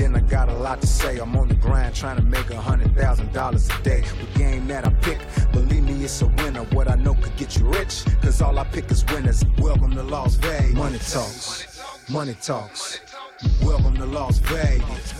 then I got a lot to say. I'm on the grind trying to make a hundred thousand dollars a day. The game that I pick, believe me, it's a winner. What I know could get you rich, cause all I pick is winners. Welcome to Las Vegas. Money talks, money talks. Welcome to Las Vegas.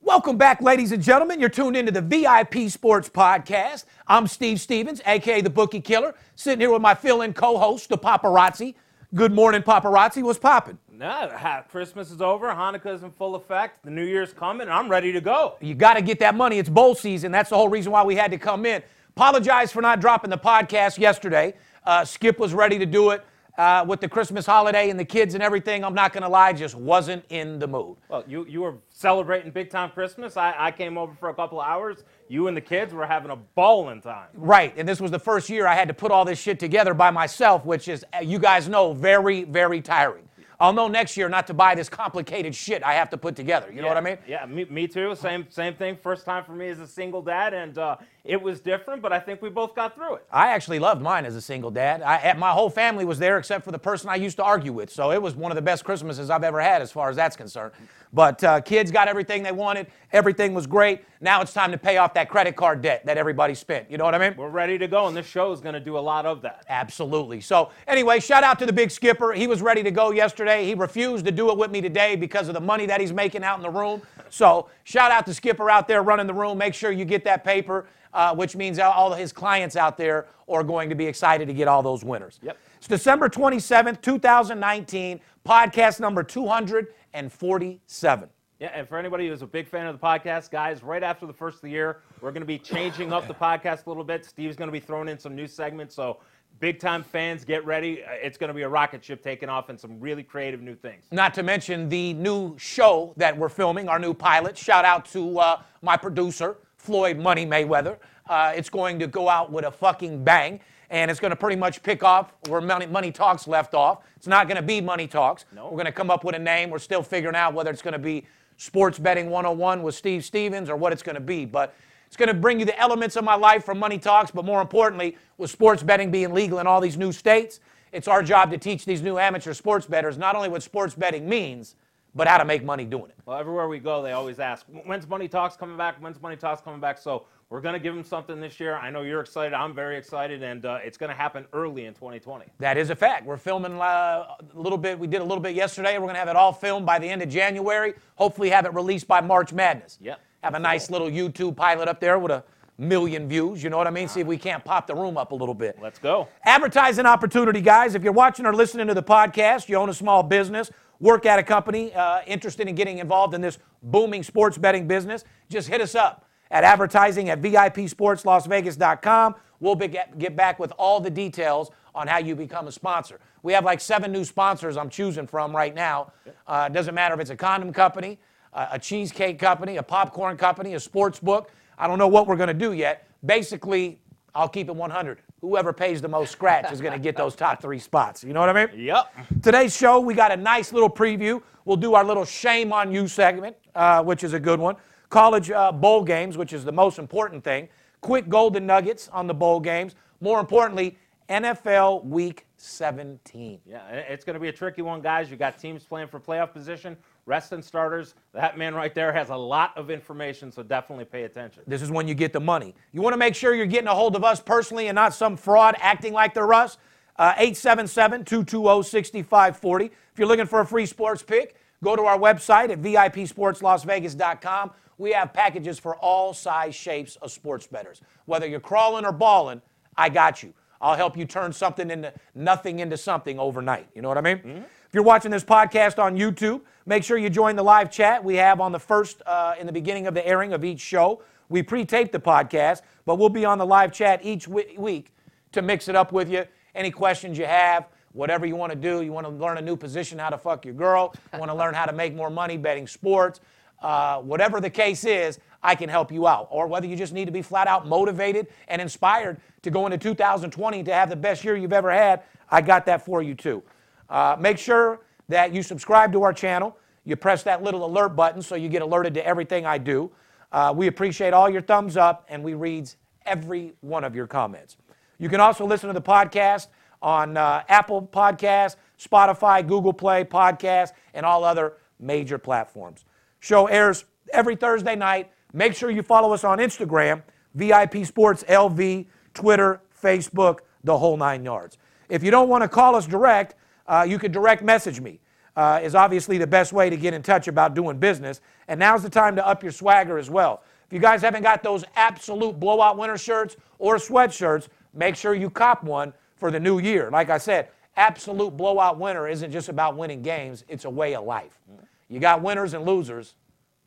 Welcome back, ladies and gentlemen. You're tuned into the VIP Sports Podcast. I'm Steve Stevens, aka the Bookie Killer, sitting here with my fill-in co-host, the Paparazzi. Good morning, Paparazzi. What's popping? Ha- Christmas is over. Hanukkah is in full effect. The New Year's coming. and I'm ready to go. You got to get that money. It's bowl season. That's the whole reason why we had to come in. Apologize for not dropping the podcast yesterday. Uh, Skip was ready to do it uh, with the Christmas holiday and the kids and everything. I'm not going to lie, just wasn't in the mood. Well, you, you were celebrating big time Christmas. I, I came over for a couple of hours. You and the kids were having a ball in time. Right, and this was the first year I had to put all this shit together by myself, which is, uh, you guys know, very, very tiring. I'll know next year not to buy this complicated shit I have to put together. You know what I mean? Yeah, me, me too. Same same thing. First time for me as a single dad, and uh, it was different, but I think we both got through it. I actually loved mine as a single dad. I, my whole family was there except for the person I used to argue with. So it was one of the best Christmases I've ever had as far as that's concerned. But uh, kids got everything they wanted. Everything was great. Now it's time to pay off that credit card debt that everybody spent. You know what I mean? We're ready to go, and this show is going to do a lot of that. Absolutely. So, anyway, shout out to the big skipper. He was ready to go yesterday. He refused to do it with me today because of the money that he's making out in the room. So, shout out to Skipper out there running the room. Make sure you get that paper, uh, which means all his clients out there are going to be excited to get all those winners. Yep. It's December 27th, 2019, podcast number 247. Yeah, and for anybody who's a big fan of the podcast, guys, right after the first of the year, we're going to be changing up the podcast a little bit. Steve's going to be throwing in some new segments, so big time fans, get ready. It's going to be a rocket ship taking off and some really creative new things. Not to mention the new show that we're filming, our new pilot. Shout out to uh, my producer, Floyd Money Mayweather. Uh, it's going to go out with a fucking bang. And it's going to pretty much pick off where money, money Talks left off. It's not going to be Money Talks. No. We're going to come up with a name. We're still figuring out whether it's going to be Sports Betting 101 with Steve Stevens or what it's going to be. But it's going to bring you the elements of my life from Money Talks, but more importantly, with sports betting being legal in all these new states, it's our job to teach these new amateur sports bettors not only what sports betting means, but how to make money doing it. Well, everywhere we go, they always ask, when's Money Talks coming back? When's Money Talks coming back? So we're going to give them something this year. I know you're excited. I'm very excited, and uh, it's going to happen early in 2020. That is a fact. We're filming uh, a little bit. We did a little bit yesterday. We're going to have it all filmed by the end of January. Hopefully, have it released by March Madness. Yep. Have a nice little YouTube pilot up there with a million views. You know what I mean? See if we can't pop the room up a little bit. Let's go. Advertising opportunity, guys. If you're watching or listening to the podcast, you own a small business, work at a company, uh, interested in getting involved in this booming sports betting business, just hit us up at advertising at VIPSportsLasVegas.com. We'll be, get, get back with all the details on how you become a sponsor. We have like seven new sponsors I'm choosing from right now. Uh, doesn't matter if it's a condom company, uh, a cheesecake company, a popcorn company, a sports book. I don't know what we're going to do yet. Basically, I'll keep it 100. Whoever pays the most scratch is going to get those top three spots. You know what I mean? Yep. Today's show, we got a nice little preview. We'll do our little shame on you segment, uh, which is a good one. College uh, bowl games, which is the most important thing. Quick golden nuggets on the bowl games. More importantly, NFL Week 17. Yeah, it's going to be a tricky one, guys. You got teams playing for playoff position, resting starters. That man right there has a lot of information, so definitely pay attention. This is when you get the money. You want to make sure you're getting a hold of us personally and not some fraud acting like they're us. Uh, 877 220 6540. If you're looking for a free sports pick, go to our website at VIPSportsLasVegas.com. We have packages for all size shapes of sports bettors. Whether you're crawling or balling, I got you. I'll help you turn something into nothing into something overnight. You know what I mean? Mm-hmm. If you're watching this podcast on YouTube, make sure you join the live chat we have on the first, uh, in the beginning of the airing of each show. We pre tape the podcast, but we'll be on the live chat each w- week to mix it up with you. Any questions you have, whatever you want to do, you want to learn a new position, how to fuck your girl, you want to learn how to make more money betting sports. uh, whatever the case is, I can help you out. Or whether you just need to be flat out motivated and inspired to go into 2020 to have the best year you've ever had, I got that for you too. Uh, make sure that you subscribe to our channel. You press that little alert button so you get alerted to everything I do. Uh, we appreciate all your thumbs up and we read every one of your comments. You can also listen to the podcast on uh, Apple Podcasts, Spotify, Google Play Podcast, and all other major platforms. Show airs every Thursday night. Make sure you follow us on Instagram, VIP Sports LV, Twitter, Facebook, the whole nine yards. If you don't want to call us direct, uh, you can direct message me. Uh, is obviously the best way to get in touch about doing business. And now's the time to up your swagger as well. If you guys haven't got those absolute blowout winner shirts or sweatshirts, make sure you cop one for the new year. Like I said, absolute blowout winner isn't just about winning games, it's a way of life. You got winners and losers.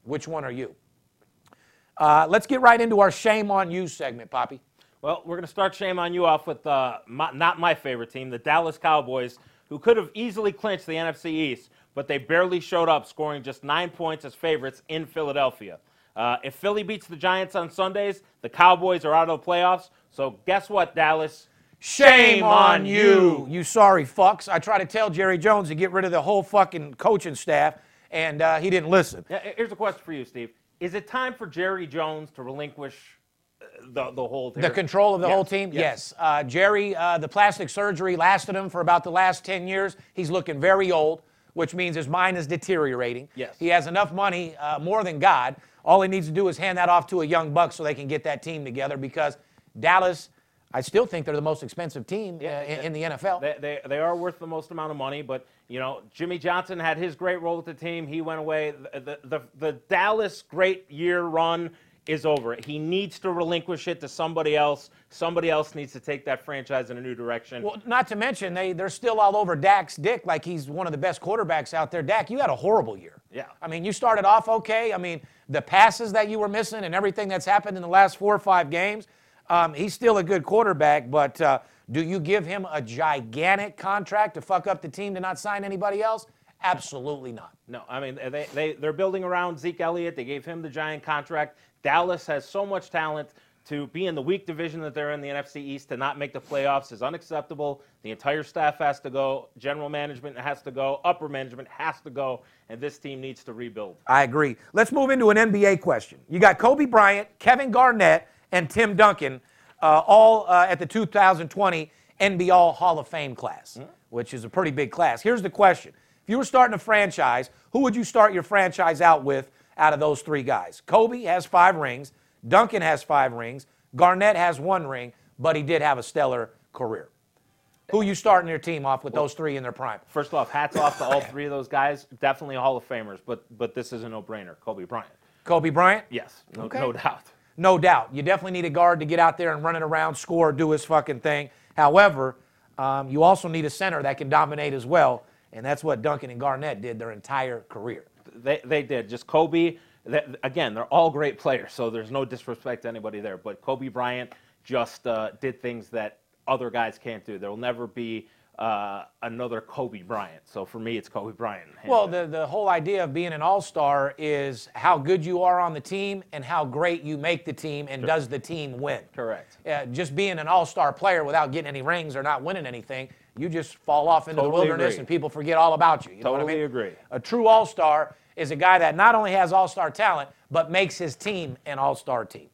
Which one are you? Uh, let's get right into our shame on you segment, Poppy. Well, we're going to start shame on you off with uh, my, not my favorite team, the Dallas Cowboys, who could have easily clinched the NFC East, but they barely showed up, scoring just nine points as favorites in Philadelphia. Uh, if Philly beats the Giants on Sundays, the Cowboys are out of the playoffs. So guess what, Dallas? Shame on you, you sorry fucks. I tried to tell Jerry Jones to get rid of the whole fucking coaching staff, and uh, he didn't listen. Here's a question for you, Steve. Is it time for Jerry Jones to relinquish the, the whole The control of the Yes, whole team? yes. Yes. Uh, Jerry, uh, the plastic surgery lasted him for about the last 10 years. He's looking very old, which means his mind is deteriorating. Yes. He has enough money, uh, more than God. All he needs to do is hand that off to a young buck so they can get that team together because Dallas, I still think they're the most expensive team uh, in, in the NFL. They, they, they are worth the most amount of money, but you know Jimmy Johnson had his great role with the team. He went away. The, the, the, the Dallas great year run is over. He needs to relinquish it to somebody else. Somebody else needs to take that franchise in a new direction. Well, not to mention they they're still all over Dak's dick like he's one of the best quarterbacks out there. Dak, you had a horrible year. Yeah. I mean, you started off okay. I mean, the passes that you were missing and everything that's happened in the last four or five games. Um, he's still a good quarterback, but uh, do you give him a gigantic contract to fuck up the team to not sign anybody else? Absolutely not. No, I mean they, they they're building around Zeke Elliott. They gave him the giant contract. Dallas has so much talent to be in the weak division that they're in the NFC East to not make the playoffs is unacceptable. The entire staff has to go. General management has to go. Upper management has to go, and this team needs to rebuild. I agree. Let's move into an NBA question. You got Kobe Bryant, Kevin Garnett, and Tim Duncan, uh, all uh, at the 2020 NBA Hall of Fame class, which is a pretty big class. Here's the question If you were starting a franchise, who would you start your franchise out with out of those three guys? Kobe has five rings, Duncan has five rings, Garnett has one ring, but he did have a stellar career. Who you starting your team off with those three in their prime? First off, hats off to all three of those guys. Definitely Hall of Famers, but but this is a no-brainer. Kobe Bryant. Kobe Bryant? Yes, no, Okay. no doubt. No doubt. You definitely need a guard to get out there and run it around, score, do his fucking thing. However, um, you also need a center that can dominate as well, and that's what Duncan and Garnett did their entire career. They, they did. Just Kobe. They, again, they're all great players, so there's no disrespect to anybody there. But Kobe Bryant just uh, did things that other guys can't do. There will never be uh, another Kobe Bryant. So for me, it's Kobe Bryant. Well, the, the whole idea of being an all star is how good you are on the team and how great you make the team, and does the team win? correct. Uh, just being an all star player without getting any rings or not winning anything, you just fall off into Totally the wilderness agree. and people forget all about you. you know what I Totally mean? agree. A true all star is a guy that not only has all star talent, but makes his team an all star team.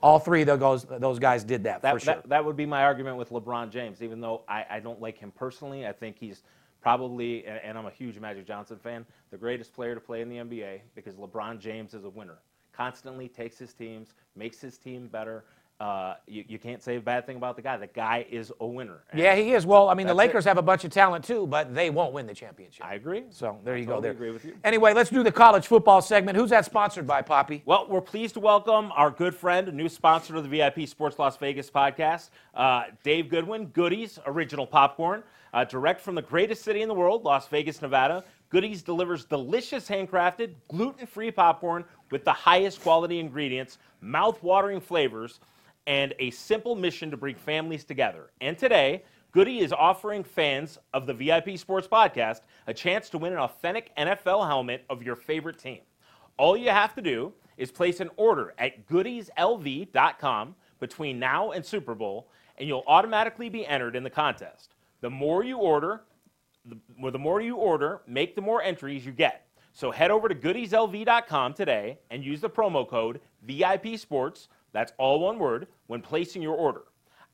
All three of those, those guys did that, That, for sure. that, that would be my argument with LeBron James, even though I, I don't like him personally. I think he's probably, and, and I'm a huge Magic Johnson fan, the greatest player to play in the NBA because LeBron James is a winner. Constantly takes his teams, makes his team better. Uh, you, you can't say a bad thing about the guy. The guy is a winner. Yeah, he is. Well, I mean, the That's it. Lakers have a bunch of talent too, but they won't win the championship. I agree. so there you go. totally There. agree with you. Anyway, let's do the college football segment. Who's that sponsored by, Poppy? Well, we're pleased to welcome our good friend, a new sponsor of the VIP Sports Las Vegas podcast, uh, Dave Goodwin, Goody's Original Popcorn, uh, direct from the greatest city in the world, Las Vegas, Nevada. Goody's delivers delicious handcrafted, gluten free popcorn with the highest quality ingredients, mouth watering flavors, and a simple mission to bring families together. And today, Goody is offering fans of the VIP Sports Podcast a chance to win an authentic NFL helmet of your favorite team. All you have to do is place an order at goodyslv.com between now and Super Bowl, and you'll automatically be entered in the contest. The more you order, the, the more you order, make the more entries you get. So head over to goodyslv.com today and use the promo code VIP Sports, that's all one word, when placing your order.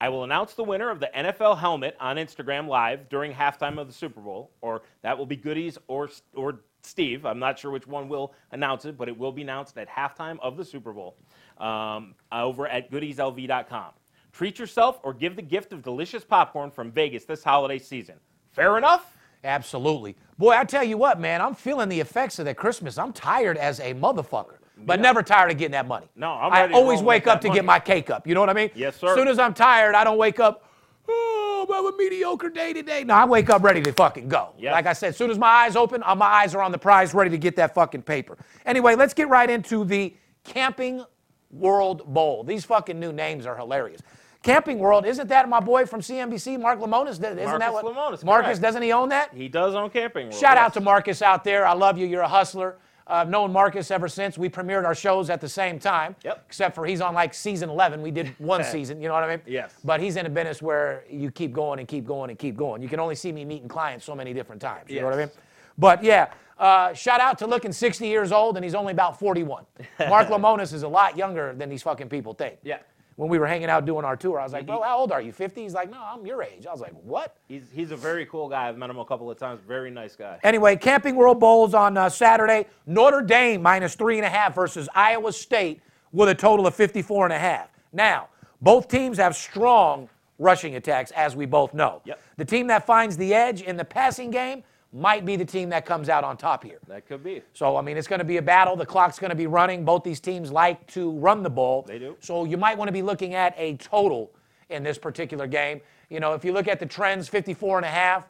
I will announce the winner of the NFL helmet on Instagram Live during halftime of the Super Bowl, or that will be Goody's or, or Steve. I'm not sure which one will announce it, but it will be announced at halftime of the Super Bowl um, over at goodyslv.com. Treat yourself or give the gift of delicious popcorn from Vegas this holiday season. Fair enough? Absolutely. Boy, I tell you what, man, I'm feeling the effects of that Christmas. I'm tired as a motherfucker, but Yeah. never tired of getting that money. No, I'm I always wake up that to get my cake up. You know what I mean? Yes, sir. As soon as I'm tired, I don't wake up, oh, have a mediocre day today. No, I wake up ready to fucking go. Yes. Like I said, as soon as my eyes open, uh, my eyes are on the prize, ready to get that fucking paper. Anyway, let's get right into the Camping World Bowl. These fucking new names are hilarious. Camping World, isn't that my boy from CNBC, Mark Lemonis? Isn't that Marcus what Lemonis, Marcus, correct. doesn't he own that? He does own Camping World. Shout out to Marcus out there. I love you. You're a hustler. I've known Marcus ever since we premiered our shows at the same time. Yep. Except for he's on like season 11. We did one season. You know what I mean? Yes. But he's in a business where you keep going and keep going and keep going. You can only see me meeting clients so many different times. You know what I mean? But yeah, uh, shout out to looking 60 years old and he's only about 41. Mark Lemonis is a lot younger than these fucking people think. Yeah. When we were hanging out doing our tour, I was like, bro, how old are you? 50? He's like, no, I'm your age. I was like, what? He's, he's a very cool guy. I've met him a couple of times. Very nice guy. Anyway, Camping World Bowls on uh, Saturday. Notre Dame minus three and a half versus Iowa State with a total of 54 and a half. Now, both teams have strong rushing attacks, as we both know. Yep. The team that finds the edge in the passing game might be the team that comes out on top here. That could be. So, I mean, it's going to be a battle. The clock's going to be running. Both these teams like to run the ball. They do. So, you might want to be looking at a total in this particular game. You know, if you look at the trends, 54 and a half,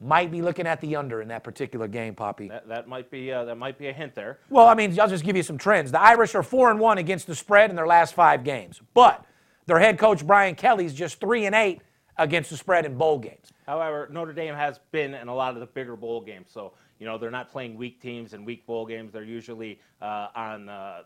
might be looking at the under in that particular game, Poppy. That, that might be uh, that might be a hint there. Well, I mean, I'll just give you some trends. The Irish are 4 and 1 against the spread in their last 5 games. But their head coach Brian Kelly's just 3 and 8 against the spread in bowl games. However, Notre Dame has been in a lot of the bigger bowl games, so you know they're not playing weak teams and weak bowl games. They're usually uh, on uh,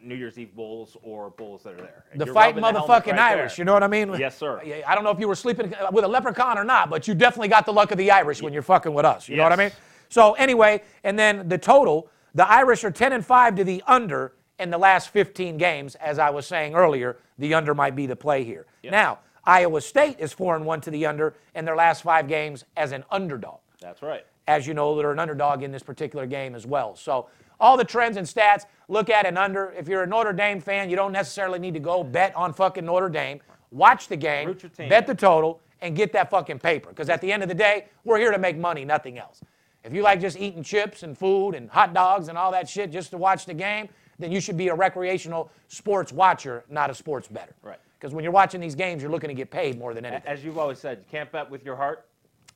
New Year's Eve bowls or bowls that are there. And The you're fighting rubbing the helmet motherfucking right Irish, there. you know what I mean? Yes, sir. I don't know if you were sleeping with a leprechaun or not, but you definitely got the luck of the Irish when you're fucking with us. You know what I mean? So anyway, and then the total, the Irish are 10 and 5 to the under in the last 15 games. As I was saying earlier, the under might be the play here. Now, Iowa State is 4 and 1 to the under in their last 5 games as an underdog That's right. as you know, they're an underdog in this particular game as well. So all the trends and stats, look at an under. If you're a Notre Dame fan, you don't necessarily need to go bet on fucking Notre Dame. Watch the game, Root your team. bet the total, and get that fucking paper. Because at the end of the day, we're here to make money, nothing else. If you like just eating chips and food and hot dogs and all that shit just to watch the game, then you should be a recreational sports watcher, not a sports better. Right. Because when you're watching these games, you're looking to get paid more than anything. As you've always said, you can't bet with your heart.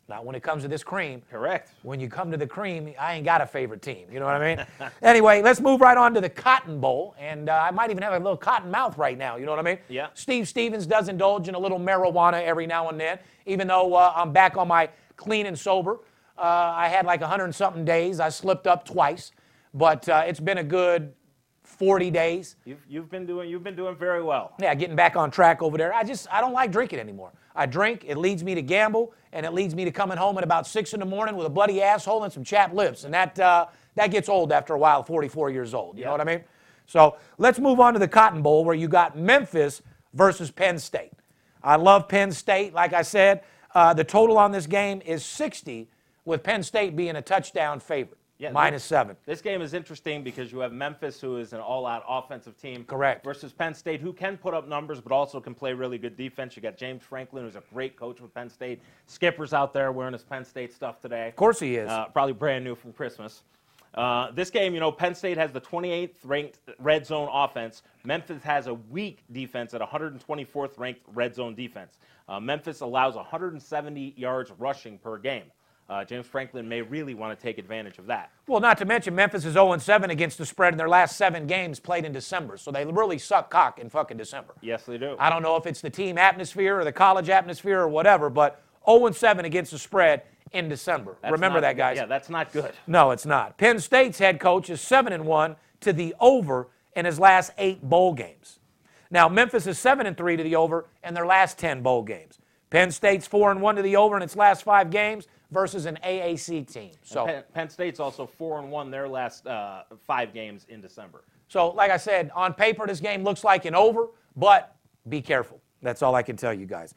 Not when it comes to this cream Correct. when you come to the cream, I ain't got a favorite team. You know what I mean? anyway, let's move right on to the Cotton Bowl. And uh, I might even have a little cotton mouth right now. You know what I mean? Yeah. Steve Stevens does indulge in a little marijuana every now and then, even though uh, I'm back on my clean and sober. Uh, I had like 100 and something days. I slipped up twice, but uh, it's been a good 40 days. You've, you've been doing you've been doing very well. Yeah, getting back on track over there. I just I don't like drinking anymore. I drink, it leads me to gamble, and it leads me to coming home at about six in the morning with a bloody asshole and some chapped lips, and that uh, that gets old after a while. 44 years old. You know what I mean? So let's move on to the Cotton Bowl, where you got Memphis versus Penn State. I love Penn State. Like I said, uh, the total on this game is 60, with Penn State being a touchdown favorite, Yeah, minus seven. This game is interesting because you have Memphis, who is an all-out offensive team, Correct. versus Penn State, who can put up numbers but also can play really good defense. You got James Franklin, who's a great coach with Penn State. Skipper's out there wearing his Penn State stuff today. Of course he is. Uh, probably brand new from Christmas. Uh, this game, you know, Penn State has the 28th ranked red zone offense. Memphis has a weak defense at 124th ranked red zone defense. Uh, Memphis allows 170 yards rushing per game. Uh, James Franklin may really want to take advantage of that. Well, not to mention Memphis is 0 7 against the spread in their last seven games played in December. So they really suck cock in fucking December. Yes, they do. I don't know if it's the team atmosphere or the college atmosphere or whatever, but 0 7 against the spread in December. That's Remember not- that, guys. Yeah, that's not good. No, it's not. Penn State's head coach is 7 and 1 to the over in his last 8 bowl games. Now, Memphis is 7 and 3 to the over in their last 10 bowl games. Penn State's 4 and 1 to the over in its last 5 games versus an AAC team. So Penn, Penn State's also four and one their last uh, five games in December. so like I said, on paper this game looks like an over, but be careful. That's all I can tell you guys.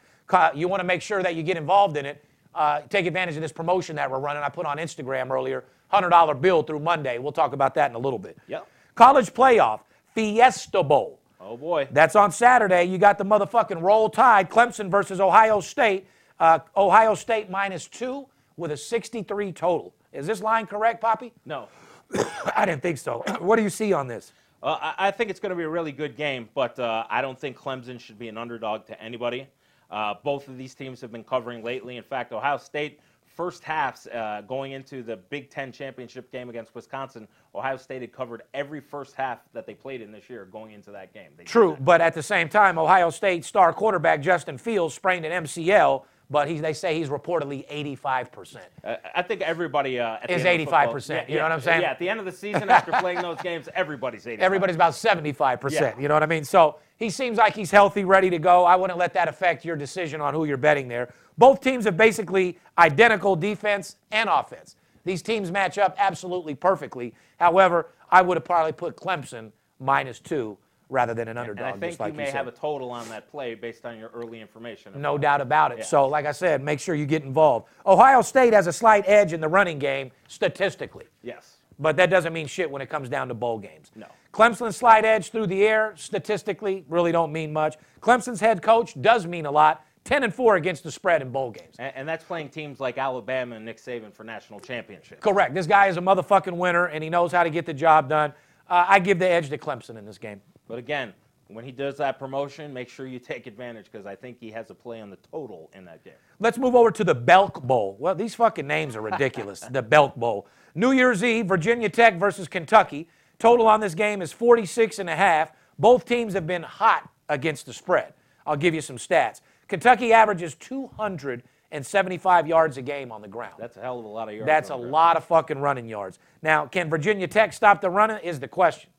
You want to make sure that you get involved in it. Uh, take advantage of this promotion that we're running. I put on Instagram earlier, $100 bill through Monday. We'll talk about that in a little bit. Yep. College playoff, Fiesta Bowl. Oh boy. That's on Saturday. You got the motherfucking roll tide, Clemson versus Ohio State. Uh, Ohio State minus two with a 63 total. Is this line correct, Poppy? no. I didn't think so. what do you see on this? Uh, I, I think it's going to be a really good game, but uh, I don't think Clemson should be an underdog to anybody. Uh, both of these teams have been covering lately. In fact, Ohio State first halves uh, going into the Big Ten championship game against Wisconsin, Ohio State had covered every first half that they played in this year going into that game. They True, that. but at the same time, Ohio State star quarterback Justin Fields sprained an MCL, but he, they say he's reportedly 85%. Uh, I think everybody uh, at the Is end of football- 85%, yeah, you know what I'm saying? Yeah, at the end of the season after playing those games, everybody's 85. Everybody's about 75%. Yeah. You know what I mean? So he seems like he's healthy, ready to go. I wouldn't let that affect your decision on who you're betting there. Both teams have basically identical defense and offense. These teams match up absolutely perfectly. However, I would have probably put Clemson minus two rather than an underdog, And I think like you may said. have a total on that play based on your early information. No doubt about it. Yeah. So, like I said, make sure you get involved. Ohio State has a slight edge in the running game statistically, Yes. but that doesn't mean shit when it comes down to bowl games. No. Clemson's slight edge through the air statistically really don't mean much. Clemson's head coach does mean a lot. 10 and 4 against the spread in bowl games. And, and that's playing teams like Alabama and Nick Saban for national championship. Correct. This guy is a motherfucking winner and he knows how to get the job done. Uh, I give the edge to Clemson in this game. But again, when he does that promotion, make sure you take advantage because I think he has a play on the total in that game. Let's move over to the Belk Bowl. Well, these fucking names are ridiculous. the Belk Bowl. New Year's Eve, Virginia Tech versus Kentucky. Total on this game is 46 and a half. Both teams have been hot against the spread. I'll give you some stats. Kentucky averages 275 yards a game on the ground. That's a hell of a lot of yards. That's a ground. lot of fucking running yards. Now, can Virginia Tech stop the running? Is the question.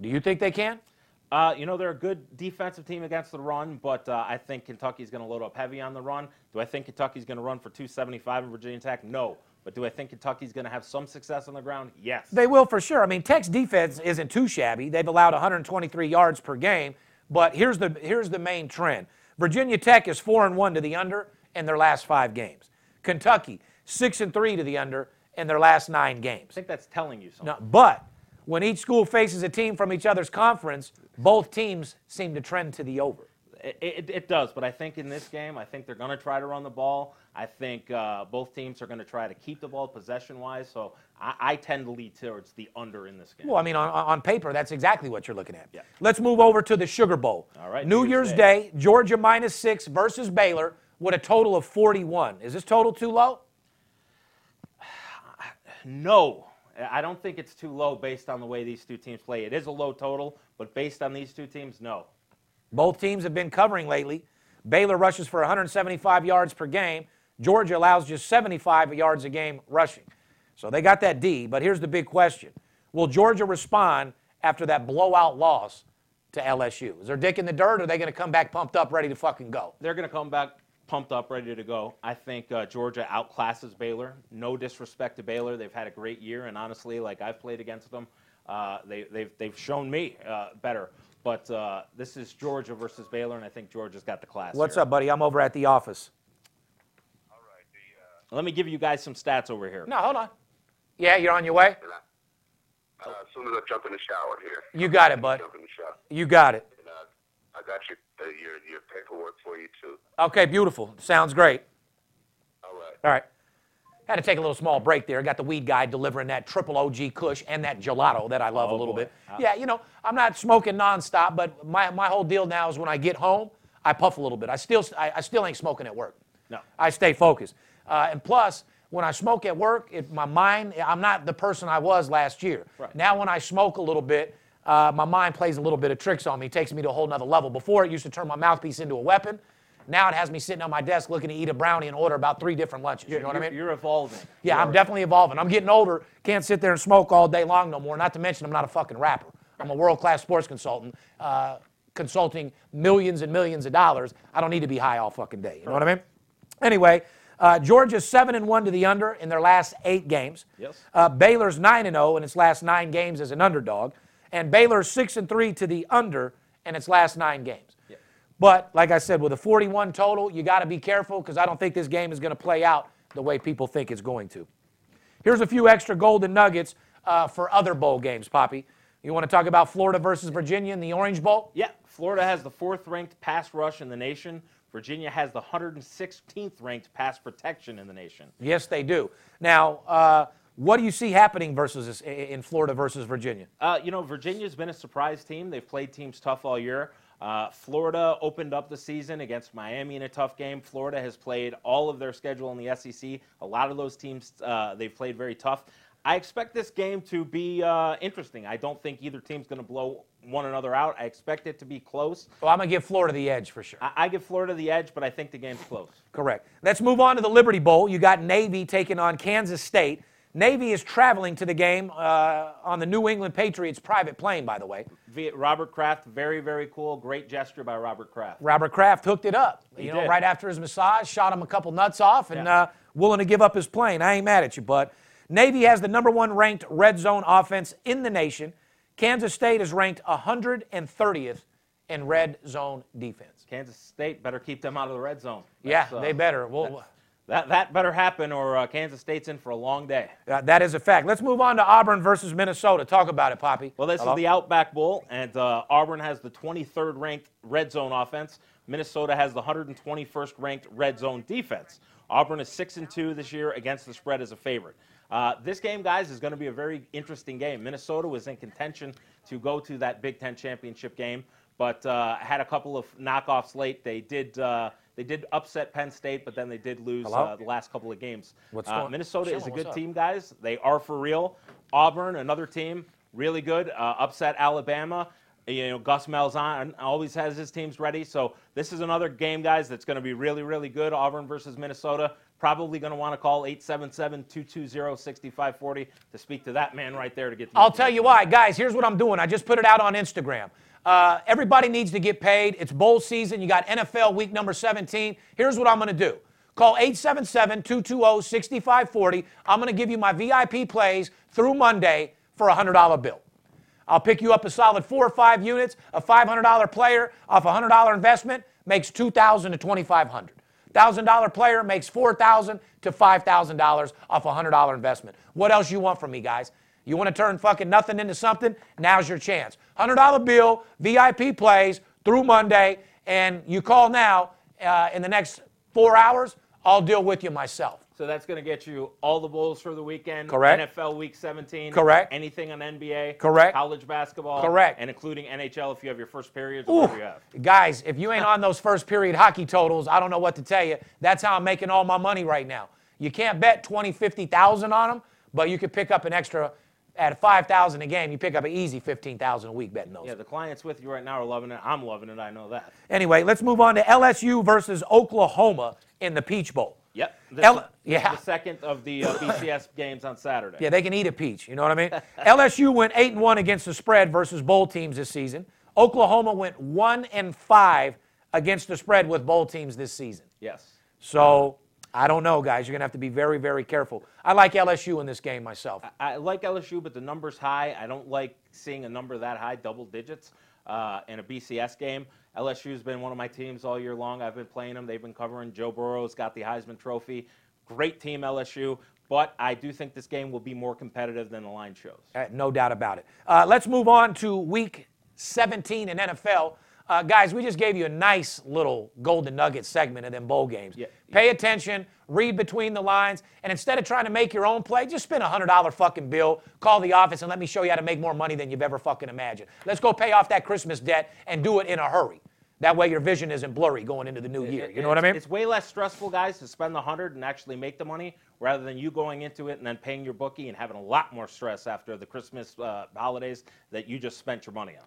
Do you think they can? Uh, you know, they're a good defensive team against the run, but uh, I think Kentucky's going to load up heavy on the run. Do I think Kentucky's going to run for 275 in Virginia Tech? No. But do I think Kentucky's going to have some success on the ground? Yes. They will for sure. I mean, Tech's defense isn't too shabby. They've allowed 123 yards per game, but here's the here's the main trend. Virginia Tech is 4 and 1 to the under in their last 5 games. Kentucky 6 and 3 to the under in their last 9 games. I think that's telling you something. Now, but when each school faces a team from each other's conference, both teams seem to trend to the over. It, it, it does, but I think in this game, I think they're going to try to run the ball. I think uh, both teams are going to try to keep the ball possession-wise. So I, I tend to lead towards the under in this game. Well, I mean, on, on paper, that's exactly what you're looking at. Yeah. Let's move over to the Sugar Bowl. All right, New New Year's Year's Day, Georgia minus six versus Baylor with a total of 41. Is this total too low? No, I don't think it's too low based on the way these two teams play. It is a low total, but based on these two teams, no. Both teams have been covering lately. Baylor rushes for 175 yards per game. Georgia allows just 75 yards a game rushing. So they got that D, but here's the big question. Will Georgia respond after that blowout loss to LSU? Is their dick in the dirt or are they going to come back pumped up, ready to fucking go? They're going to come back pumped up, ready to go. I think uh, Georgia outclasses Baylor. No disrespect to Baylor. They've had a great year, and honestly, like I've played against them, uh, they, they've, they've shown me uh, better. But uh, this is Georgia versus Baylor, and I think Georgia's got the class. What's here. up, buddy? I'm over at the office. All right. Let me give you guys some stats over here. No, hold on. Yeah, you're on your way? Uh, as soon as I jump in the shower here. You got it, bud. Jump in the shower. You got it. And, uh, I got your, uh, your your paperwork for you too. Okay, beautiful. Sounds great. All right. All right. Had to take a little small break there. Got the weed guy delivering that triple OG Kush and that gelato that I love Oh, a little boy. bit. Yeah, you know, I'm not smoking nonstop, but my, my whole deal now is when I get home, I puff a little bit. I still I, I still ain't smoking at work. No. I stay focused. Uh, and plus, when I smoke at work, it, my mind, I'm not the person I was last year. Right. Now, when I smoke a little bit, uh, my mind plays a little bit of tricks on me, takes me to a whole nother level. Before, it used to turn my mouthpiece into a weapon. Now it has me sitting on my desk looking to eat a brownie and order about three different lunches. You know what I mean? you're evolving. Yeah, I'm definitely evolving. I'm getting older. Can't sit there and smoke all day long no more. Not to mention, I'm not a fucking rapper. I'm a world class sports consultant, uh, consulting millions and millions of dollars. I don't need to be high all fucking day. You know what I mean? Anyway, uh, Georgia's seven and one to the under in their last eight games. Yes. Uh, Baylor's nine and zero in its last nine games as an underdog, and Baylor's six and three to the under in its last nine games. But like I said, with a 41 total, you got to be careful because I don't think this game is going to play out the way people think it's going to. Here's a few extra golden nuggets uh, for other bowl games, Poppy. You want to talk about Florida versus Virginia in the Orange Bowl? Yeah, Florida has the fourth ranked pass rush in the nation. Virginia has the 116th ranked pass protection in the nation. Yes, they do. Now, uh, what do you see happening versus this- in Florida versus Virginia? Uh, you know, Virginia's been a surprise team. They've played teams tough all year. Uh, Florida opened up the season against Miami in a tough game. Florida has played all of their schedule in the SEC. A lot of those teams uh, they've played very tough. I expect this game to be uh, interesting. I don't think either team's going to blow one another out. I expect it to be close. Well, I'm going to give Florida the edge for sure. I, I give Florida the edge, but I think the game's close. Correct. Let's move on to the Liberty Bowl. You got Navy taking on Kansas State. Navy is traveling to the game uh, on the New England Patriots private plane, by the way. Robert Kraft, very, very cool. Great gesture by Robert Kraft. Robert Kraft hooked it up. He you know, did. right after his massage, shot him a couple nuts off, and Yeah. uh, willing to give up his plane. I ain't mad at you, bud. Navy has the number one ranked red zone offense in the nation. Kansas State is ranked 130th in red zone defense. Kansas State better keep them out of the red zone. Yeah, That's, uh, they better. Well, That, that better happen, or uh, Kansas State's in for a long day. uh, that is a fact. Let's move on to Auburn versus Minnesota. Talk about it, Poppy. Well, this Hello? is the Outback Bowl, and uh, Auburn has the 23rd ranked red zone offense. Minnesota has the 121st ranked red zone defense. Auburn is six and two this year against the spread as a favorite. Uh, this game, guys, is going to be a very interesting game. Minnesota was in contention to go to that Big Ten championship game, but uh, had a couple of knockoffs late. They did. They did upset Penn State, but then they did lose uh, the last couple of games. What's Uh, going- Minnesota is a good up? team, guys. They are for real. Auburn, another team, really good. Uh, upset Alabama. You know, Gus Malzahn always has his teams ready. So this is another game, guys, that's going to be really, really good. Auburn versus Minnesota. Probably going to want to call 877-220-6540 to speak to that man right there to get. the I'll tell you why. Guys, here's what I'm doing. I just put it out on Instagram. Uh, everybody needs to get paid. It's bowl season. You got NFL week number 17. Here's what I'm going to do. Call 877-220-6540. I'm going to give you my VIP plays through Monday for a $100 bill. I'll pick you up a solid four or five units. A $500 player off a $100 investment makes 2,000 to 2,500. $1,000 player makes 4,000 to $5,000 off a $100 investment. What else you want from me, guys? You want to turn fucking nothing into something? Now's your chance. $100 bill, VIP plays through Monday, and you call now uh, in the next four hours, I'll deal with you myself. So that's going to get you all the bowls for the weekend. Correct. NFL Week 17. Correct. Anything on NBA. Correct. College basketball. Correct. And including NHL if you have your first periods or you have. Guys, if you ain't on those first period hockey totals, I don't know what to tell you. That's how I'm making all my money right now. You can't bet 20, 50,000 on them, but you could pick up an extra at 5,000 a game, you pick up an easy 15,000 a week betting those. Yeah, the clients with you right now are loving it. I'm loving it. I know that. Anyway, let's move on to LSU versus Oklahoma in the Peach Bowl. Yep. This L- yeah. The second of the uh, BCS games on Saturday. Yeah, they can eat a peach. You know what I mean? LSU went eight and one against the spread versus bowl teams this season. Oklahoma went one and five against the spread with bowl teams this season. Yes. So I don't know, guys. You're gonna have to be very, very careful. I like LSU in this game myself. I like LSU, but the number's high. I don't like seeing a number that high, double digits, uh, in a BCS game. LSU's been one of my teams all year long. I've been playing them. They've been covering. Joe Burrow's got the Heisman Trophy. Great team, LSU. But I do think this game will be more competitive than the line shows. Uh, no doubt about it. Uh, let's move on to Week 17 in NFL. Uh, guys, we just gave you a nice little golden nugget segment of them bowl games. Yeah. Pay attention, read between the lines, and instead of trying to make your own play, just spend a hundred dollar fucking bill. Call the office and let me show you how to make more money than you've ever fucking imagined. Let's go pay off that Christmas debt and do it in a hurry. That way your vision isn't blurry going into the new year. You know what I mean? It's way less stressful, guys, to spend the hundred and actually make the money, rather than you going into it and then paying your bookie and having a lot more stress after the Christmas uh, holidays that you just spent your money on.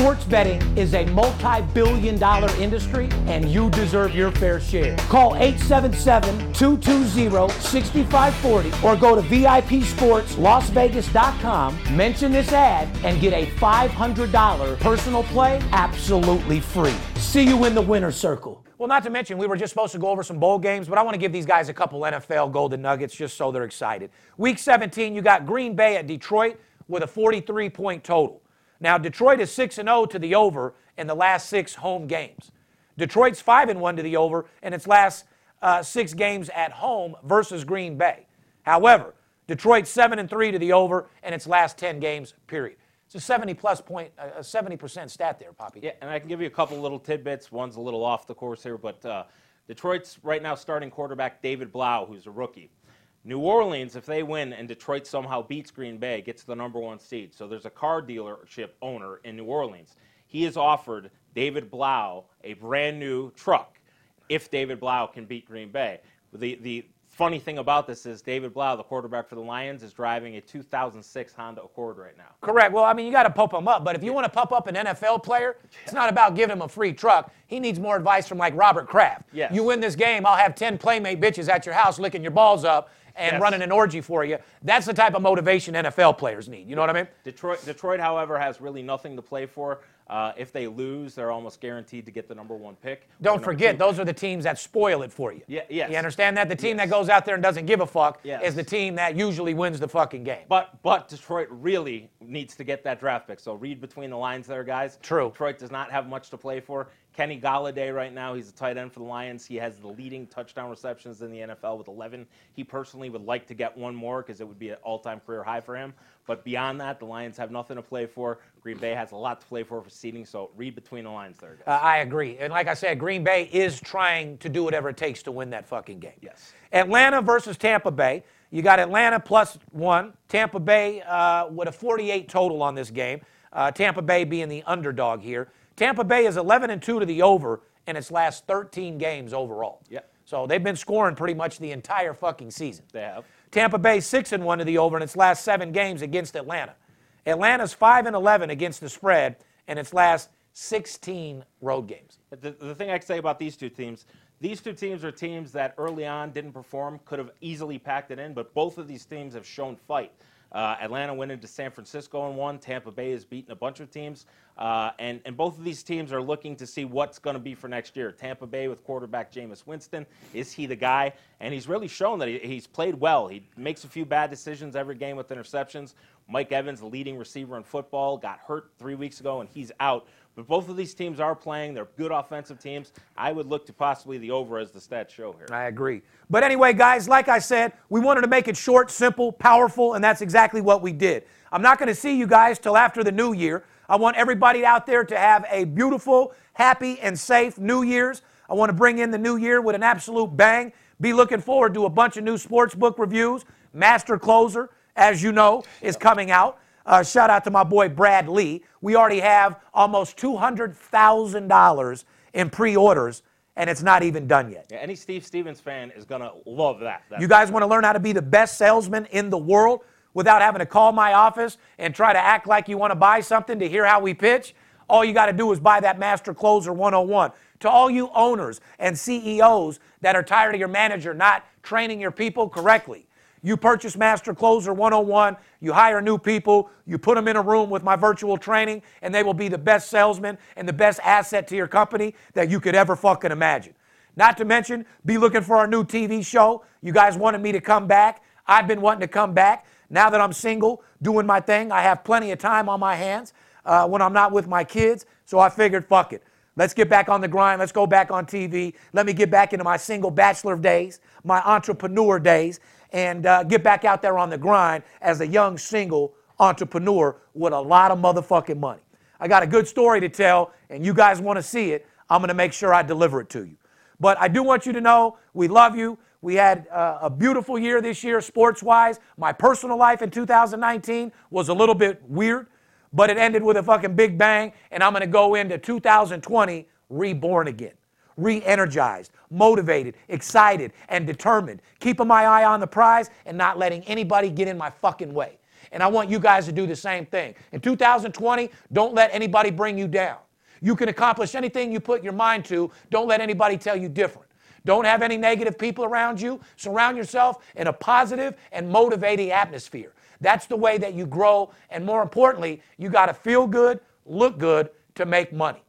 sports betting is a multi billion dollar industry and you deserve your fair share. Call 877 220 6540 or go to VIPSportsLasVegas.com, mention this ad, and get a $500 personal play absolutely free. See you in the winner's circle. Well, not to mention, we were just supposed to go over some bowl games, but I want to give these guys a couple NFL golden nuggets just so they're excited. Week 17, you got Green Bay at Detroit with a 43 point total. Now, Detroit is 6 0 to the over in the last six home games. Detroit's 5 1 to the over in its last uh, six games at home versus Green Bay. However, Detroit's 7 3 to the over in its last 10 games, period. It's a 70 plus point, a 70% stat there, Poppy. Yeah, and I can give you a couple little tidbits. One's a little off the course here, but uh, Detroit's right now starting quarterback David Blough, who's a rookie. New Orleans, if they win and Detroit somehow beats Green Bay, gets the number one seed. So there's a car dealership owner in New Orleans. He has offered David Blough a brand new truck if David Blough can beat Green Bay. The, the funny thing about this is David Blough, the quarterback for the Lions, is driving a 2006 Honda Accord right now. Correct. Well, I mean, you got to pump him up. But if you want to pump up an NFL player, it's not about giving him a free truck. He needs more advice from like Robert Kraft. Yes. You win this game, I'll have 10 playmate bitches at your house licking your balls up and Yes. running an orgy for you. That's the type of motivation NFL players need. You know what I mean? Detroit, Detroit, however, has really nothing to play for. Uh, if they lose, they're almost guaranteed to get the number one pick. Don't forget, those are the teams that spoil it for you. Yeah, yes. You understand that? The team that goes out there and doesn't give a fuck Yes. is the team that usually wins the fucking game. But but Detroit really needs to get that draft pick. So read between the lines there, guys. True. Detroit does not have much to play for. Kenny Golladay right now, he's a tight end for the Lions. He has the leading touchdown receptions in the NFL with 11. He personally would like to get one more because it would be an all-time career high for him. But beyond that, the Lions have nothing to play for. Green Bay has a lot to play for for seeding. So read between the lines there, guys. Uh, I agree. And like I said, Green Bay is trying to do whatever it takes to win that fucking game. Yes. Atlanta versus Tampa Bay. You got Atlanta plus one. Tampa Bay uh, with a 48 total on this game. Uh, Tampa Bay being the underdog here. Tampa Bay is 11 and 2 to the over in its last 13 games overall. Yep. So they've been scoring pretty much the entire fucking season. They have. Tampa Bay 6 and 1 to the over in its last 7 games against Atlanta. Atlanta's 5 and 11 against the spread in its last 16 road games. The, the thing I can say about these two teams, these two teams are teams that early on didn't perform, could have easily packed it in, but both of these teams have shown fight. Uh, Atlanta went into San Francisco and won. Tampa Bay has beaten a bunch of teams. Uh, and, and both of these teams are looking to see what's going to be for next year. Tampa Bay with quarterback Jameis Winston. Is he the guy? And he's really shown that he, he's played well. He makes a few bad decisions every game with interceptions. Mike Evans, the leading receiver in football, got hurt three weeks ago and he's out. But both of these teams are playing. They're good offensive teams. I would look to possibly the over as the stats show here. I agree. But anyway, guys, like I said, we wanted to make it short, simple, powerful, and that's exactly what we did. I'm not going to see you guys till after the new year. I want everybody out there to have a beautiful, happy, and safe New Year's. I want to bring in the new year with an absolute bang. Be looking forward to a bunch of new sports book reviews. Master Closer, as you know, is coming out. Uh, shout out to my boy Brad Lee. We already have almost $200,000 in pre orders, and it's not even done yet. Yeah, any Steve Stevens fan is going to love that. That's You guys want to learn how to be the best salesman in the world without having to call my office and try to act like you want to buy something to hear how we pitch? All you got to do is buy that Master Closer 101. To all you owners and CEOs that are tired of your manager not training your people correctly, you purchase Master Closer 101, you hire new people, you put them in a room with my virtual training, and they will be the best salesman and the best asset to your company that you could ever fucking imagine. Not to mention, be looking for our new TV show. You guys wanted me to come back. I've been wanting to come back. Now that I'm single, doing my thing, I have plenty of time on my hands uh, when I'm not with my kids. So I figured, fuck it. Let's get back on the grind. Let's go back on TV. Let me get back into my single bachelor days, my entrepreneur days, and uh, get back out there on the grind as a young single entrepreneur with a lot of motherfucking money. I got a good story to tell, and you guys want to see it. I'm going to make sure I deliver it to you. But I do want you to know we love you. We had uh, a beautiful year this year, sports wise. My personal life in 2019 was a little bit weird, but it ended with a fucking big bang, and I'm going to go into 2020 reborn again. Re energized, motivated, excited, and determined, keeping my eye on the prize and not letting anybody get in my fucking way. And I want you guys to do the same thing. In 2020, don't let anybody bring you down. You can accomplish anything you put your mind to. Don't let anybody tell you different. Don't have any negative people around you. Surround yourself in a positive and motivating atmosphere. That's the way that you grow. And more importantly, you got to feel good, look good to make money.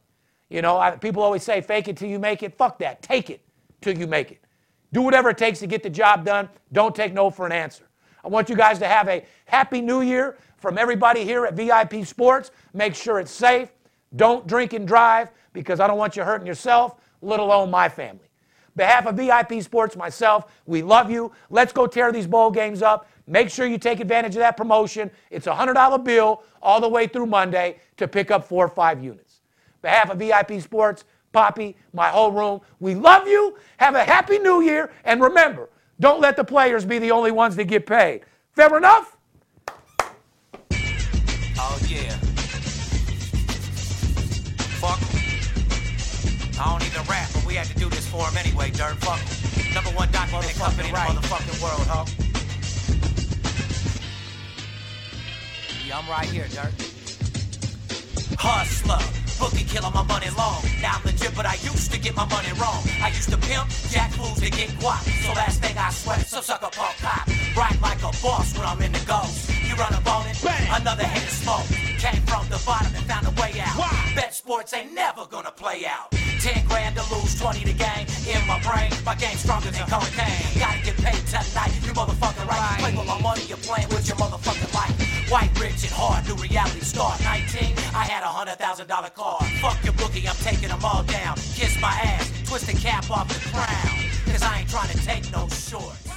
You know, I, people always say, fake it till you make it. Fuck that. Take it till you make it. Do whatever it takes to get the job done. Don't take no for an answer. I want you guys to have a happy new year from everybody here at VIP Sports. Make sure it's safe. Don't drink and drive because I don't want you hurting yourself, let alone my family. Behalf of VIP Sports, myself, we love you. Let's go tear these bowl games up. Make sure you take advantage of that promotion. It's a $100 bill all the way through Monday to pick up four or five units. Behalf of VIP Sports, Poppy, my whole room, we love you. Have a happy new year. And remember, don't let the players be the only ones that get paid. Fair enough? Oh, yeah. Fuck. I don't even rap, but we had to do this for him anyway, Dirt. Fuck. Number one documented company in the motherfucking world, huh? Yeah, I'm right here, Dirt. Hustler, bookie killer, my money long. Now I'm legit, but I used to get my money wrong. I used to pimp, jack fools to get guap. So last thing I sweat, so suck a punk cop. Right like a boss when I'm in the ghost. You run up on it, another hit of smoke. Came from the bottom and found a way out. Why? Bet sports ain't never gonna play out. 10 grand to lose, 20 to gain. In my brain, my game stronger than cocaine. Gotta get paid tonight, you motherfucking right. Play with my money, you're playing with your motherfucking life. White, rich, and hard, new reality star. 19, I had a hundred thousand dollar car. Fuck your bookie, I'm taking them all down. Kiss my ass, twist the cap off the crown. Cause I ain't trying to take no shorts.